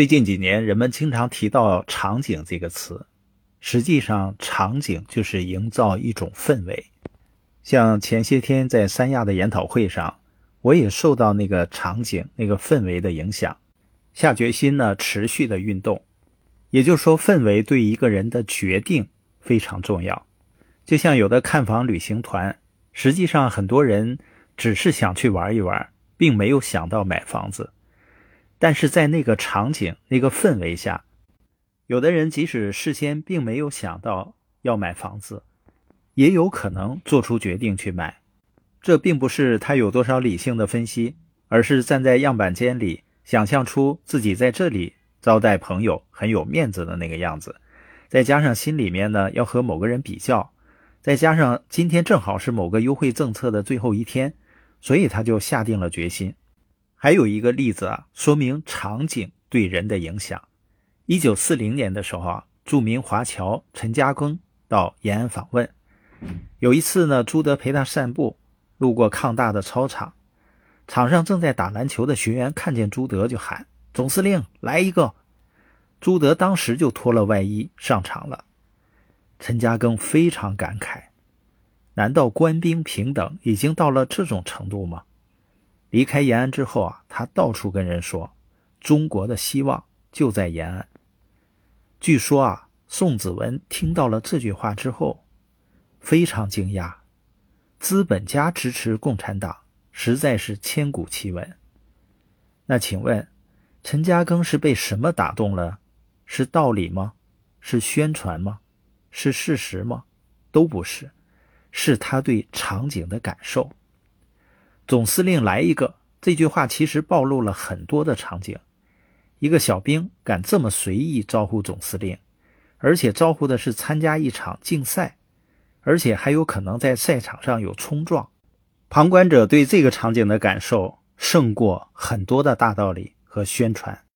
最近几年，人们经常提到“场景”这个词，实际上，场景就是营造一种氛围。像前些天在三亚的研讨会上，我也受到那个场景、那个氛围的影响，下决心呢，持续的运动。也就是说，氛围对一个人的决定非常重要。就像有的看房旅行团，实际上很多人只是想去玩一玩，并没有想到买房子。但是在那个场景、那个氛围下，有的人即使事先并没有想到要买房子，也有可能做出决定去买。这并不是他有多少理性的分析，而是站在样板间里想象出自己在这里招待朋友很有面子的那个样子，再加上心里面呢要和某个人比较，再加上今天正好是某个优惠政策的最后一天，所以他就下定了决心。还有一个例子啊，说明场景对人的影响。一九四零年的时候啊，著名华侨陈嘉庚到延安访问。有一次呢，朱德陪他散步，路过抗大的操场，场上正在打篮球的学员看见朱德就喊：“总司令，来一个！”朱德当时就脱了外衣上场了。陈嘉庚非常感慨：难道官兵平等已经到了这种程度吗？离开延安之后啊，他到处跟人说：“中国的希望就在延安。”据说啊，宋子文听到了这句话之后，非常惊讶。资本家支持共产党，实在是千古奇闻。那请问，陈嘉庚是被什么打动了？是道理吗？是宣传吗？是事实吗？都不是，是他对场景的感受。总司令来一个，这句话其实暴露了很多的场景。一个小兵敢这么随意招呼总司令，而且招呼的是参加一场竞赛，而且还有可能在赛场上有冲撞。旁观者对这个场景的感受胜过很多的大道理和宣传。